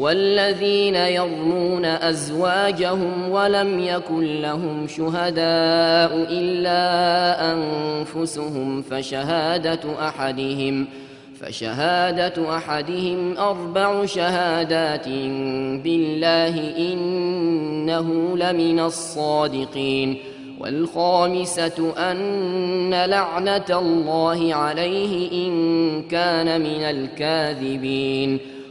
والذين يرمون أزواجهم ولم يكن لهم شهداء إلا أنفسهم فشهادة أحدهم فشهادة أحدهم أربع شهادات بالله إنه لمن الصادقين والخامسة أن لعنة الله عليه إن كان من الكاذبين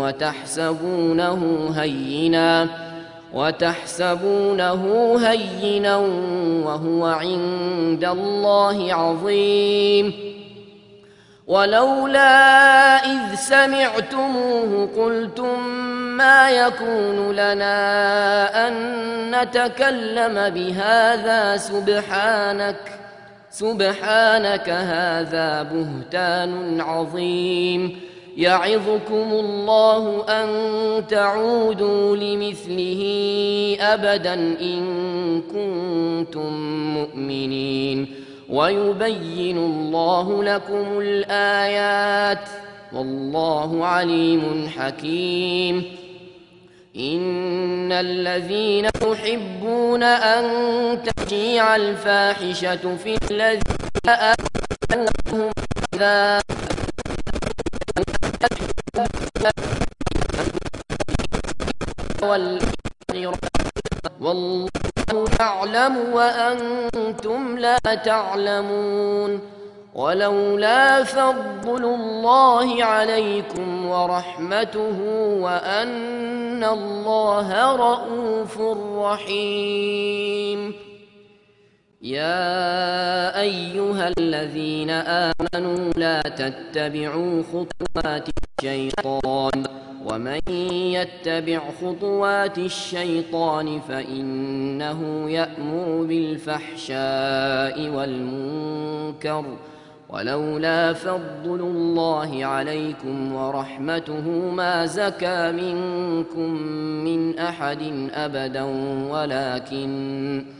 وتحسبونه هينا وتحسبونه هينا وهو عند الله عظيم. ولولا إذ سمعتموه قلتم ما يكون لنا أن نتكلم بهذا سبحانك سبحانك هذا بهتان عظيم. يعظكم الله أن تعودوا لمثله أبدا إن كنتم مؤمنين. ويبين الله لكم الآيات. والله عليم حكيم. إن الذين يحبون أن تشيع الفاحشة في الذين آمنوا والآخرة والله يعلم وأنتم لا تعلمون ولولا فضل الله عليكم ورحمته وأن الله رؤوف رحيم يا أيها الذين آمنوا لا تتبعوا خطوات الشيطان. ومن يتبع خطوات الشيطان فإنه يأمر بالفحشاء والمنكر. ولولا فضل الله عليكم ورحمته ما زكى منكم من أحد أبدا ولكن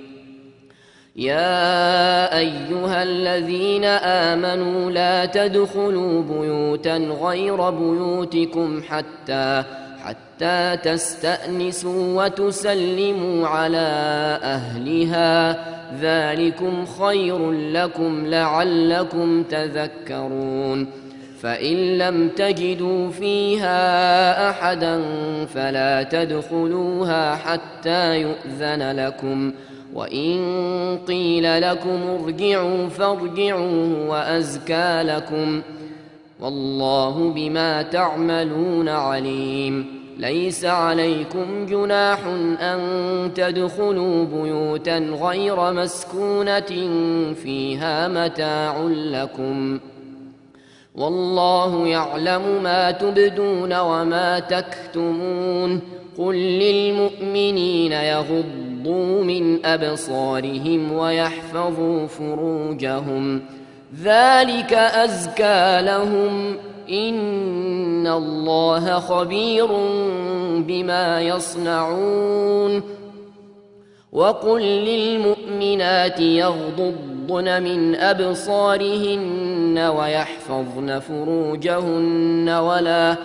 يا أيها الذين آمنوا لا تدخلوا بيوتا غير بيوتكم حتى حتى تستأنسوا وتسلموا على أهلها. ذلكم خير لكم لعلكم تذكرون. فإن لم تجدوا فيها أحدا فلا تدخلوها حتى يؤذن لكم. وإن قيل لكم ارجعوا فارجعوا وأزكى لكم والله بما تعملون عليم ليس عليكم جناح أن تدخلوا بيوتا غير مسكونة فيها متاع لكم والله يعلم ما تبدون وما تكتمون قل للمؤمنين يغضوا من أبصارهم ويحفظوا فروجهم. ذلك أزكى لهم. إن الله خبير بما يصنعون. وقل للمؤمنات يغضضن من أبصارهن ويحفظن فروجهن ولا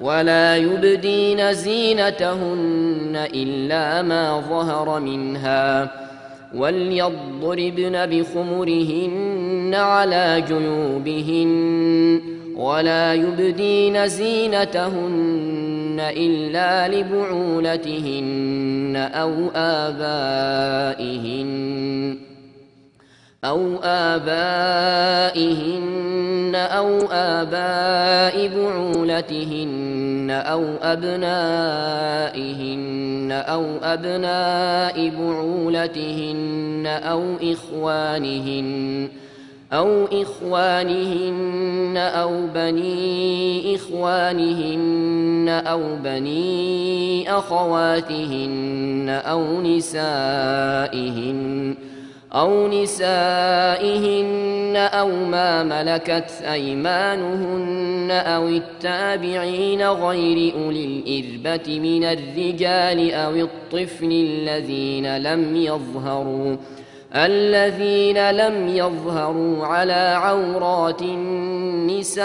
ولا يبدين زينتهن. إلا ما ظهر منها وليضربن بخمرهن على جيوبهن ولا يبدين زينتهن إلا لبعولتهن أو آبائهن أو آبائهن أو آباء بعولتهن أو أبنائهن أو أبناء بعولتهن أو إخوانهن أو إخوانهن أو بني إخوانهن أو بني أخواتهن أو نسائهن أو نسائهن أو ما ملكت أيمانهن أو التابعين غير أولي الإربة من الرجال أو الطفل الذين لم يظهروا ۖ الذين لم يظهروا على عورات النساء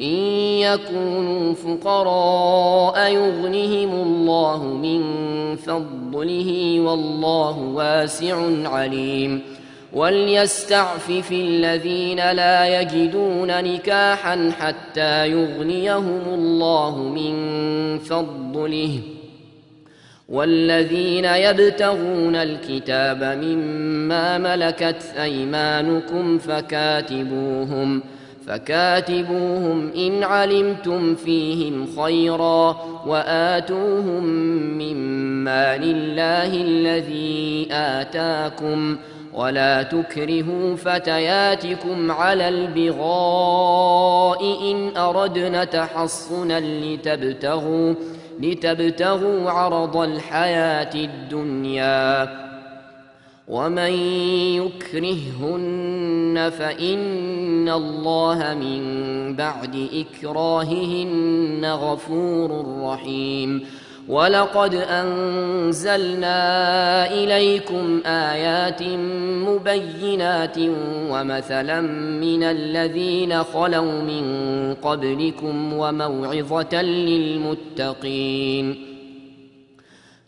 إن يكونوا فقراء يغنهم الله من فضله والله واسع عليم. وليستعفف الذين لا يجدون نكاحا حتى يغنيهم الله من فضله. والذين يبتغون الكتاب مما ملكت أيمانكم فكاتبوهم. فكاتبوهم إن علمتم فيهم خيرا وآتوهم مما لله الذي آتاكم ولا تكرهوا فتياتكم على البغاء إن أردنا تحصنا لتبتغوا لتبتغوا عرض الحياة الدنيا ومن يكرههن فإن الله من بعد إكراههن غفور رحيم ولقد أنزلنا إليكم آيات مبينات ومثلا من الذين خلوا من قبلكم وموعظة للمتقين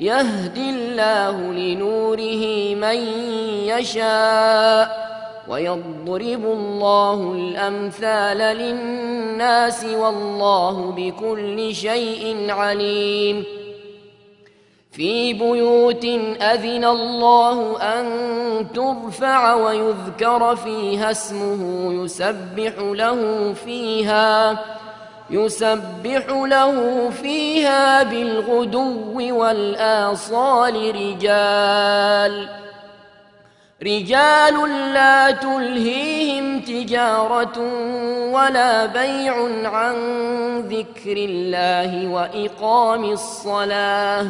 يهدي الله لنوره من يشاء ويضرب الله الأمثال للناس والله بكل شيء عليم. في بيوت أذن الله أن ترفع ويذكر فيها اسمه يسبح له فيها يسبح له فيها بالغدو والآصال رجال. رجال لا تلهيهم تجارة ولا بيع عن ذكر الله وإقام الصلاة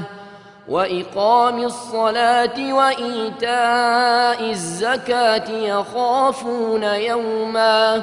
وإقام الصلاة وإيتاء الزكاة يخافون يوما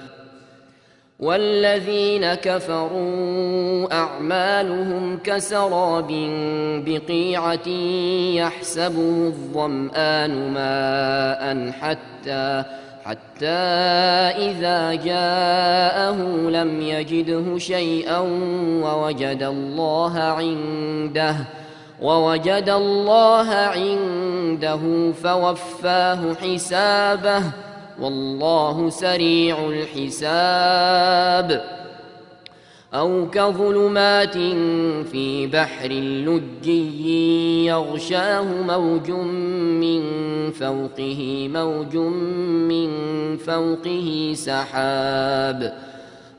والذين كفروا أعمالهم كسراب بقيعة يحسبه الظمآن ماء حتى حتى إذا جاءه لم يجده شيئا ووجد الله عنده ووجد الله عنده فوفاه حسابه والله سريع الحساب. أو كظلمات في بحر لجي يغشاه موج من فوقه موج من فوقه سحاب.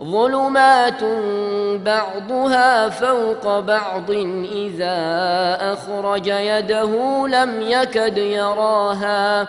ظلمات بعضها فوق بعض إذا أخرج يده لم يكد يراها.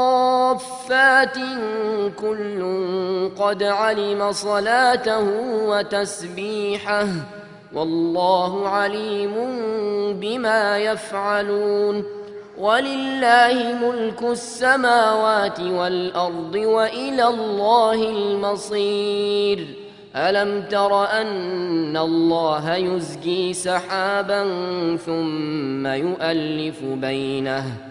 صافات كل قد علم صلاته وتسبيحه والله عليم بما يفعلون ولله ملك السماوات والأرض وإلى الله المصير ألم تر أن الله يزجي سحابا ثم يؤلف بينه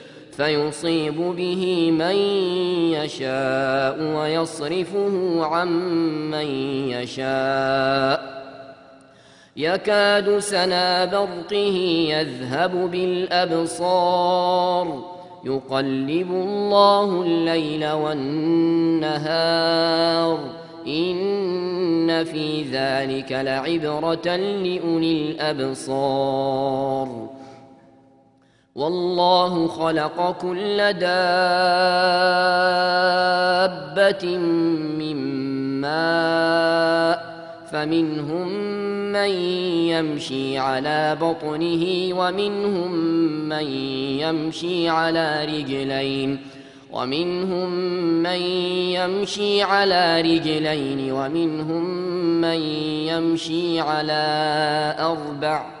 فيصيب به من يشاء ويصرفه عن من يشاء. يكاد سنا برقه يذهب بالأبصار. يقلب الله الليل والنهار. إن في ذلك لعبرة لأولي الأبصار. والله خلق كل دابة من ماء فمنهم من يمشي على بطنه ومنهم من يمشي على رجلين ومنهم من يمشي على رجلين ومنهم من يمشي على أربع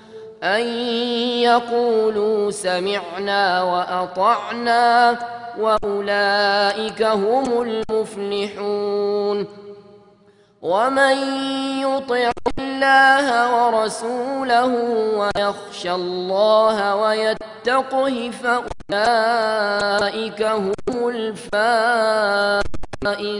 أن يقولوا سمعنا وأطعنا وأولئك هم المفلحون. ومن يطع الله ورسوله ويخشى الله ويتقه فأولئك هم الفائزون.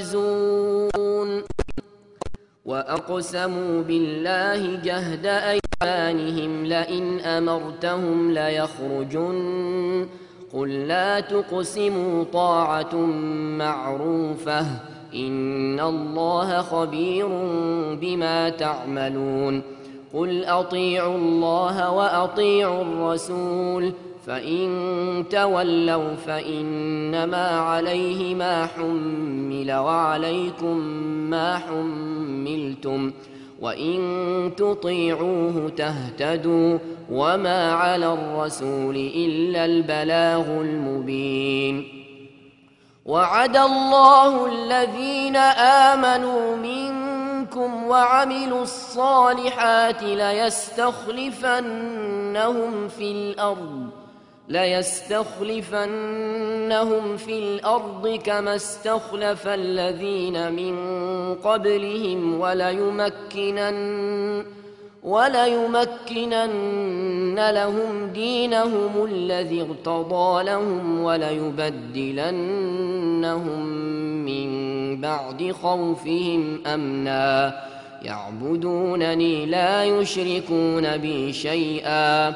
وأقسموا بالله جهد أيمانهم لئن أمرتهم ليخرجن. قل لا تقسموا طاعة معروفة. إن الله خبير بما تعملون. قل أطيعوا الله وأطيعوا الرسول. فإن تولوا فإنما عليه ما حمل وعليكم ما حملتم وإن تطيعوه تهتدوا وما على الرسول إلا البلاغ المبين وعد الله الذين آمنوا منكم وعملوا الصالحات ليستخلفنهم في الأرض ليستخلفنهم في الأرض كما استخلف الذين من قبلهم وليمكنن وليمكنن لهم دينهم الذي ارتضى لهم وليبدلنهم من بعد خوفهم امنا يعبدونني لا يشركون بي شيئا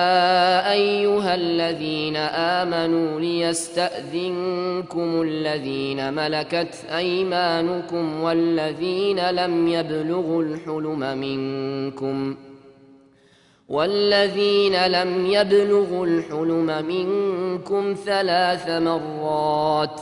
أيها الذين آمنوا ليستأذنكم الذين ملكت أيمانكم والذين لم يبلغوا الحلم منكم والذين لم يبلغوا الحلم منكم ثلاث مرات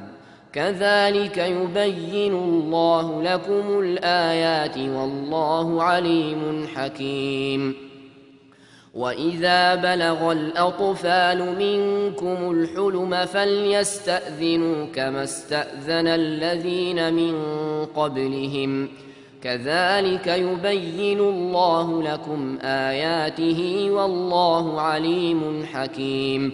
كذلك يبين الله لكم الآيات والله عليم حكيم. وإذا بلغ الأطفال منكم الحلم فليستأذنوا كما استأذن الذين من قبلهم. كذلك يبين الله لكم آياته والله عليم حكيم.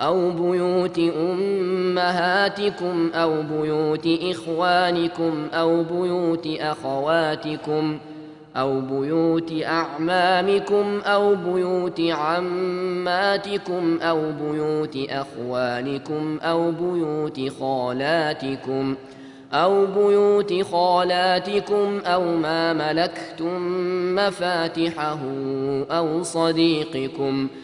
أو بيوت أمهاتكم أو بيوت إخوانكم أو بيوت أخواتكم أو بيوت أعمامكم أو بيوت عماتكم أو بيوت أخوانكم أو بيوت خالاتكم أو بيوت خالاتكم أو ما ملكتم مفاتحه أو صديقكم ۖ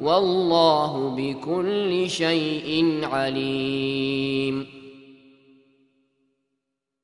والله بكل شيء عليم.